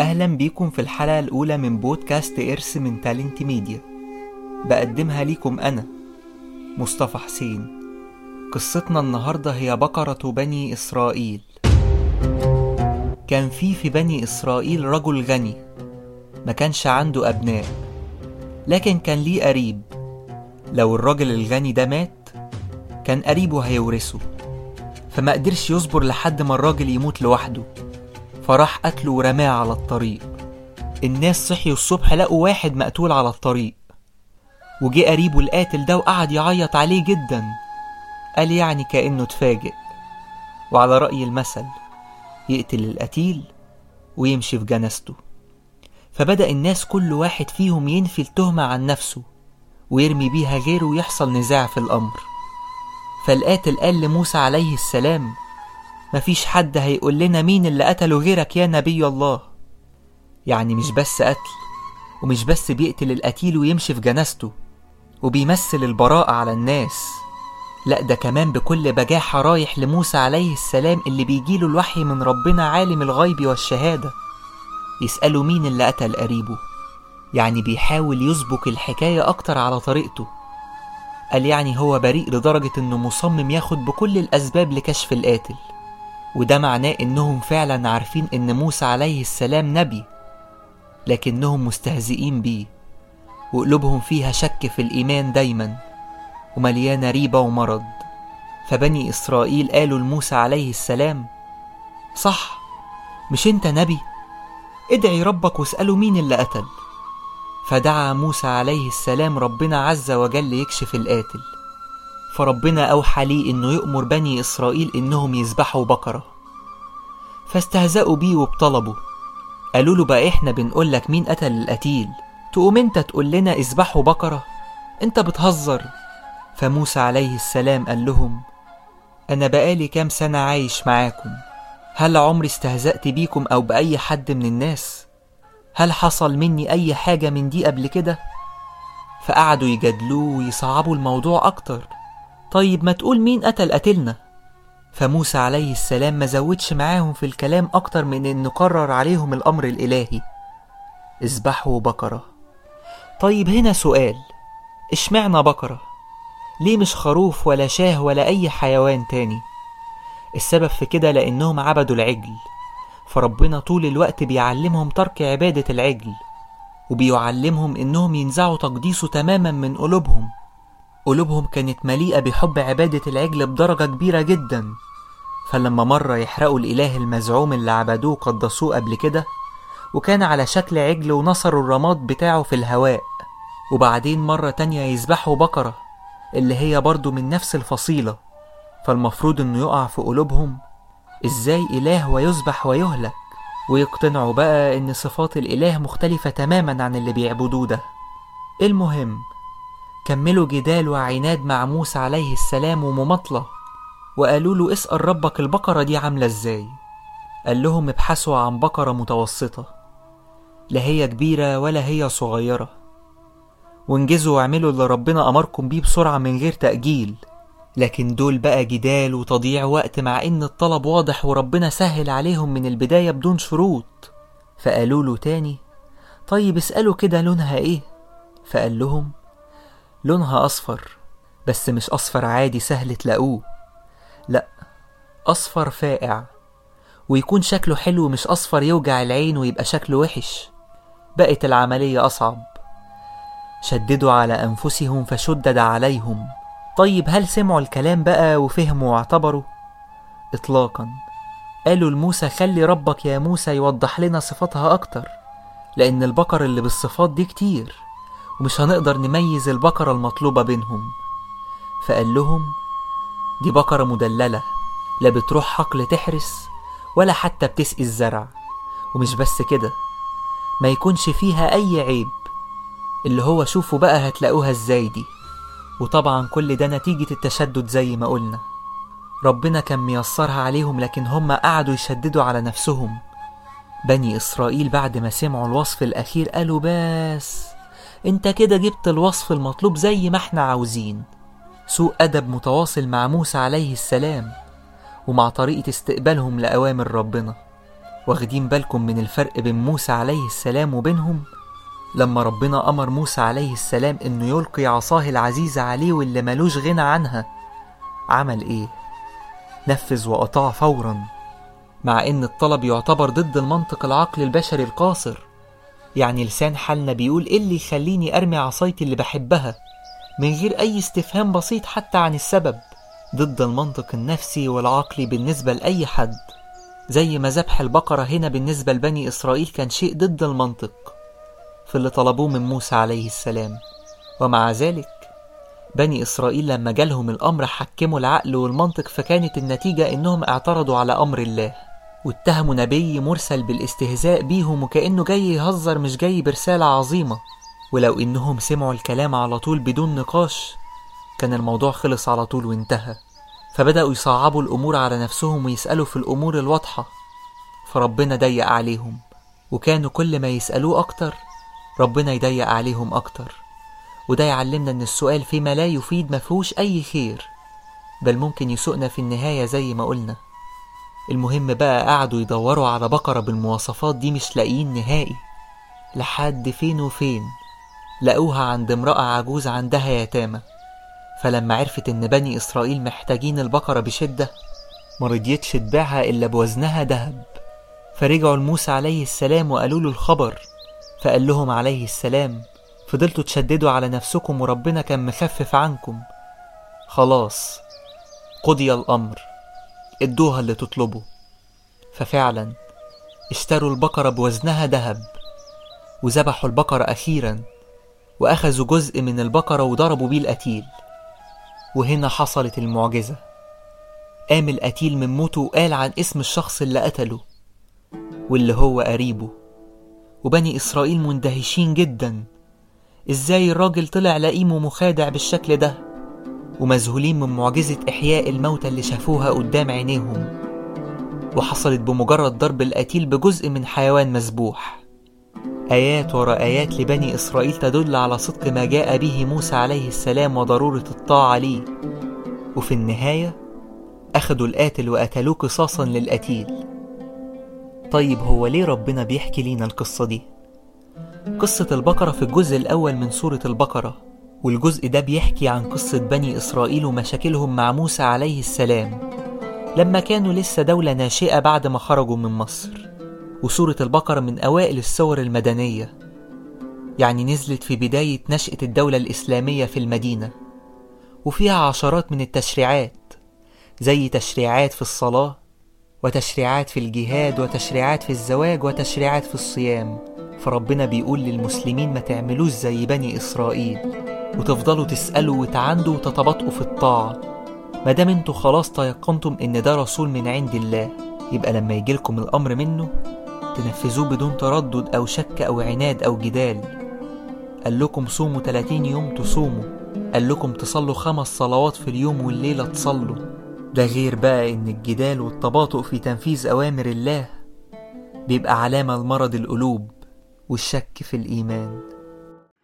أهلا بيكم في الحلقة الأولى من بودكاست إرث من تالنت ميديا بقدمها ليكم أنا مصطفى حسين. قصتنا النهاردة هي بقرة بني إسرائيل. كان في في بني إسرائيل رجل غني ما كانش عنده أبناء لكن كان ليه قريب. لو الراجل الغني ده مات كان قريبه هيورثه. فما قدرش يصبر لحد ما الراجل يموت لوحده. فراح قتله ورماه على الطريق. الناس صحيوا الصبح لقوا واحد مقتول على الطريق. وجه قريبه القاتل ده وقعد يعيط عليه جدا. قال يعني كأنه اتفاجئ. وعلى رأي المثل يقتل القتيل ويمشي في جنازته. فبدأ الناس كل واحد فيهم ينفي التهمة عن نفسه ويرمي بيها غيره ويحصل نزاع في الأمر. فالقاتل قال لموسى عليه السلام مفيش حد هيقول لنا مين اللي قتله غيرك يا نبي الله. يعني مش بس قتل ومش بس بيقتل القتيل ويمشي في جنازته وبيمثل البراءة على الناس. لا ده كمان بكل بجاحة رايح لموسى عليه السلام اللي بيجيله الوحي من ربنا عالم الغيب والشهادة. يسأله مين اللي قتل قريبه. يعني بيحاول يسبك الحكاية أكتر على طريقته. قال يعني هو بريء لدرجة إنه مصمم ياخد بكل الأسباب لكشف القاتل. وده معناه إنهم فعلا عارفين إن موسى عليه السلام نبي لكنهم مستهزئين بيه وقلوبهم فيها شك في الإيمان دايما ومليانة ريبة ومرض. فبني إسرائيل قالوا لموسى عليه السلام صح مش أنت نبي؟ ادعي ربك واسأله مين اللي قتل. فدعا موسى عليه السلام ربنا عز وجل يكشف القاتل. فربنا أوحى ليه إنه يؤمر بني إسرائيل إنهم يذبحوا بقرة. فاستهزأوا بيه وبطلبوا قالوا له بقى إحنا بنقول لك مين قتل القتيل؟ تقوم أنت تقول لنا اذبحوا بقرة؟ أنت بتهزر. فموسى عليه السلام قال لهم أنا بقالي كام سنة عايش معاكم. هل عمري استهزأت بيكم أو بأي حد من الناس؟ هل حصل مني أي حاجة من دي قبل كده؟ فقعدوا يجادلوه ويصعبوا الموضوع أكتر. طيب ما تقول مين قتل قتلنا فموسى عليه السلام ما زودش معاهم في الكلام أكتر من إنه قرر عليهم الأمر الإلهي. اذبحوا بقرة. طيب هنا سؤال. اشمعنى بقرة؟ ليه مش خروف ولا شاه ولا أي حيوان تاني؟ السبب في كده لأنهم عبدوا العجل. فربنا طول الوقت بيعلمهم ترك عبادة العجل وبيعلمهم إنهم ينزعوا تقديسه تماما من قلوبهم. قلوبهم كانت مليئة بحب عبادة العجل بدرجة كبيرة جدا. فلما مرة يحرقوا الإله المزعوم اللي عبدوه قدسوه قبل كده وكان على شكل عجل ونصروا الرماد بتاعه في الهواء. وبعدين مرة تانية يذبحوا بقرة اللي هي برضو من نفس الفصيلة. فالمفروض إنه يقع في قلوبهم إزاي إله ويذبح ويهلك؟ ويقتنعوا بقى إن صفات الإله مختلفة تماما عن اللي بيعبدوه ده. المهم كملوا جدال وعناد مع موسى عليه السلام ومماطلة وقالوا له اسأل ربك البقرة دي عاملة إزاي؟ قال لهم ابحثوا عن بقرة متوسطة لا هي كبيرة ولا هي صغيرة. وانجزوا واعملوا اللي ربنا أمركم بيه بسرعة من غير تأجيل. لكن دول بقى جدال وتضييع وقت مع إن الطلب واضح وربنا سهل عليهم من البداية بدون شروط. فقالوا له تاني طيب اسألوا كده لونها إيه؟ فقال لهم لونها أصفر بس مش أصفر عادي سهل تلاقوه. لأ أصفر فاقع ويكون شكله حلو مش أصفر يوجع العين ويبقى شكله وحش. بقت العملية أصعب. شددوا على أنفسهم فشدد عليهم. طيب هل سمعوا الكلام بقى وفهموا واعتبروا؟ إطلاقا. قالوا لموسى خلي ربك يا موسى يوضح لنا صفاتها أكتر لأن البقر اللي بالصفات دي كتير. ومش هنقدر نميز البقرة المطلوبة بينهم. فقال لهم دي بقرة مدللة لا بتروح حقل تحرس ولا حتى بتسقي الزرع. ومش بس كده ما يكونش فيها أي عيب اللي هو شوفوا بقى هتلاقوها إزاي دي. وطبعا كل ده نتيجة التشدد زي ما قلنا. ربنا كان ميسرها عليهم لكن هم قعدوا يشددوا على نفسهم. بني إسرائيل بعد ما سمعوا الوصف الأخير قالوا بس انت كده جبت الوصف المطلوب زي ما إحنا عاوزين. سوء أدب متواصل مع موسى عليه السلام ومع طريقة استقبالهم لأوامر ربنا. واخدين بالكم من الفرق بين موسى عليه السلام وبينهم؟ لما ربنا أمر موسى عليه السلام إنه يلقي عصاه العزيزة عليه واللي ملوش غنى عنها عمل إيه؟ نفذ وأطاع فورا مع إن الطلب يعتبر ضد المنطق العقل البشري القاصر. يعني لسان حالنا بيقول إيه اللي يخليني أرمي عصايتي اللي بحبها من غير أي استفهام بسيط حتى عن السبب ضد المنطق النفسي والعقلي بالنسبة لأي حد. زي ما ذبح البقرة هنا بالنسبة لبني إسرائيل كان شيء ضد المنطق في اللي طلبوه من موسى عليه السلام. ومع ذلك بني إسرائيل لما جالهم الأمر حكموا العقل والمنطق فكانت النتيجة إنهم اعترضوا على أمر الله. واتهموا نبي مرسل بالاستهزاء بيهم وكأنه جاي يهزر مش جاي برسالة عظيمة. ولو إنهم سمعوا الكلام على طول بدون نقاش كان الموضوع خلص على طول وانتهى. فبدأوا يصعبوا الأمور على نفسهم ويسألوا في الأمور الواضحة. فربنا ضيق عليهم وكانوا كل ما يسألوه أكتر ربنا يضيق عليهم أكتر. وده يعلمنا إن السؤال فيما لا يفيد مفهوش أي خير بل ممكن يسوقنا في النهاية زي ما قلنا. المهم بقى قعدوا يدوروا على بقرة بالمواصفات دي مش لاقيين نهائي. لحد فين وفين لقوها عند امرأة عجوز عندها يتامى. فلما عرفت إن بني إسرائيل محتاجين البقرة بشدة مرضيتش تبيعها إلا بوزنها دهب فرجعوا لموسى عليه السلام وقالوا له الخبر. فقال لهم عليه السلام فضلتوا تشددوا على نفسكم وربنا كان مخفف عنكم. خلاص قضي الأمر. ادوها اللي تطلبوا ففعلا اشتروا البقرة بوزنها دهب وذبحوا البقرة أخيرا وأخذوا جزء من البقرة وضربوا بيه القتيل. وهنا حصلت المعجزة. قام القتيل من موته وقال عن اسم الشخص اللي قتله واللي هو قريبه. وبني إسرائيل مندهشين جدا. إزاي الراجل طلع لئيم ومخادع بالشكل ده؟ ومذهولين من معجزة إحياء الموتى اللي شافوها قدام عينيهم وحصلت بمجرد ضرب القتيل بجزء من حيوان مذبوح. آيات ورا آيات لبني إسرائيل تدل على صدق ما جاء به موسى عليه السلام وضرورة الطاعة ليه. وفي النهاية أخدوا القاتل وقتلوه قصاصا للقتيل. طيب هو ليه ربنا بيحكي لينا القصة دي؟ قصة البقرة في الجزء الأول من سورة البقرة. والجزء ده بيحكي عن قصة بني إسرائيل ومشاكلهم مع موسى عليه السلام لما كانوا لسه دولة ناشئة بعد ما خرجوا من مصر. وسورة البقرة من أوائل السور المدنية. يعني نزلت في بداية نشأة الدولة الإسلامية في المدينة. وفيها عشرات من التشريعات زي تشريعات في الصلاة وتشريعات في الجهاد وتشريعات في الزواج وتشريعات في الصيام. فربنا بيقول للمسلمين ما تعملوش زي بني إسرائيل. وتفضلوا تسألوا وتعندوا وتتباطؤوا في الطاعة. مادام أنتوا خلاص تيقنتم إن ده رسول من عند الله يبقى لما يجيلكم الأمر منه تنفذوه بدون تردد أو شك أو عناد أو جدال. قال لكم صوموا 30 يوم تصوموا. قال لكم تصلوا خمس صلوات في اليوم والليلة تصلوا. ده غير بقى إن الجدال والتباطؤ في تنفيذ أوامر الله بيبقى علامة لمرض القلوب والشك في الإيمان.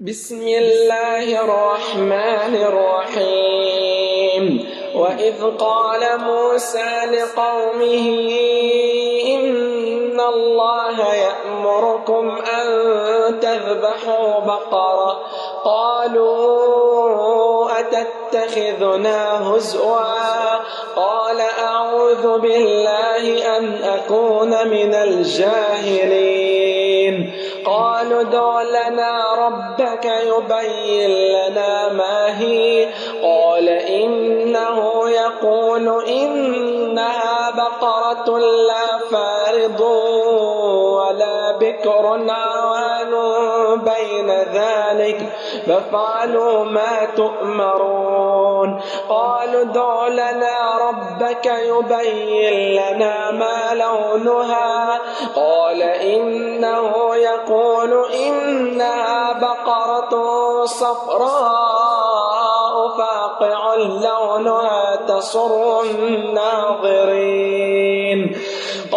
بسم الله الرحمن الرحيم. وإذ قال موسى لقومه إن الله يأمركم أن تذبحوا بقرة. قالوا أتتخذنا هزوا؟ قال أعوذ بالله أن أكون من الجاهلين. قالوا ادع لنا ربك يبين لنا ما هي. قال إنه يقول إنها بقرة لا فارض ولا بكر عوان بين ذلك. فافعلوا ما تؤمرون؟ قالوا ادع لنا ربك يبين لنا ما لونها. قال إنه يقول إنها بقرة صفراء فاقع لونها تسر الناظرين.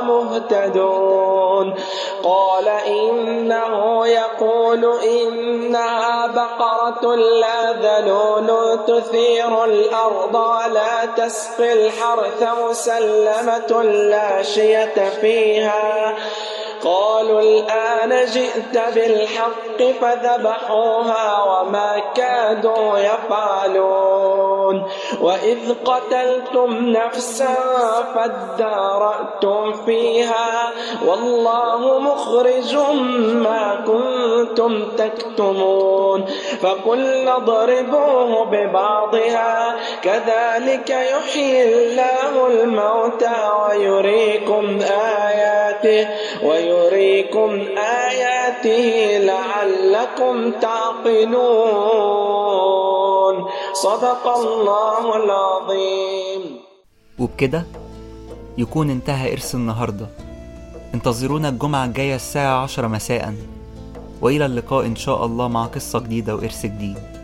ومهتدون قال إنه يقول إنها بقرة لا ذلول تثير الأرض ولا تسقي الحرث مسلمة لا شية فيها. قالوا الآن جئت بالحق فذبحوها وما كادوا يفعلون. وإذ قتلتم نفسا فادارأتم فيها والله مخرج ما كنتم تكتمون. فقلنا اضربوه ببعضها كذلك يحيي الله الموتى ويريكم آياته ويريكم آياته لعلكم تعقلون. صدق الله العظيم. وبكده يكون انتهى إرث النهاردة. انتظرونا الجمعة الجاية الساعة عشرة مساء. وإلى اللقاء إن شاء الله مع قصة جديدة وإرث جديد.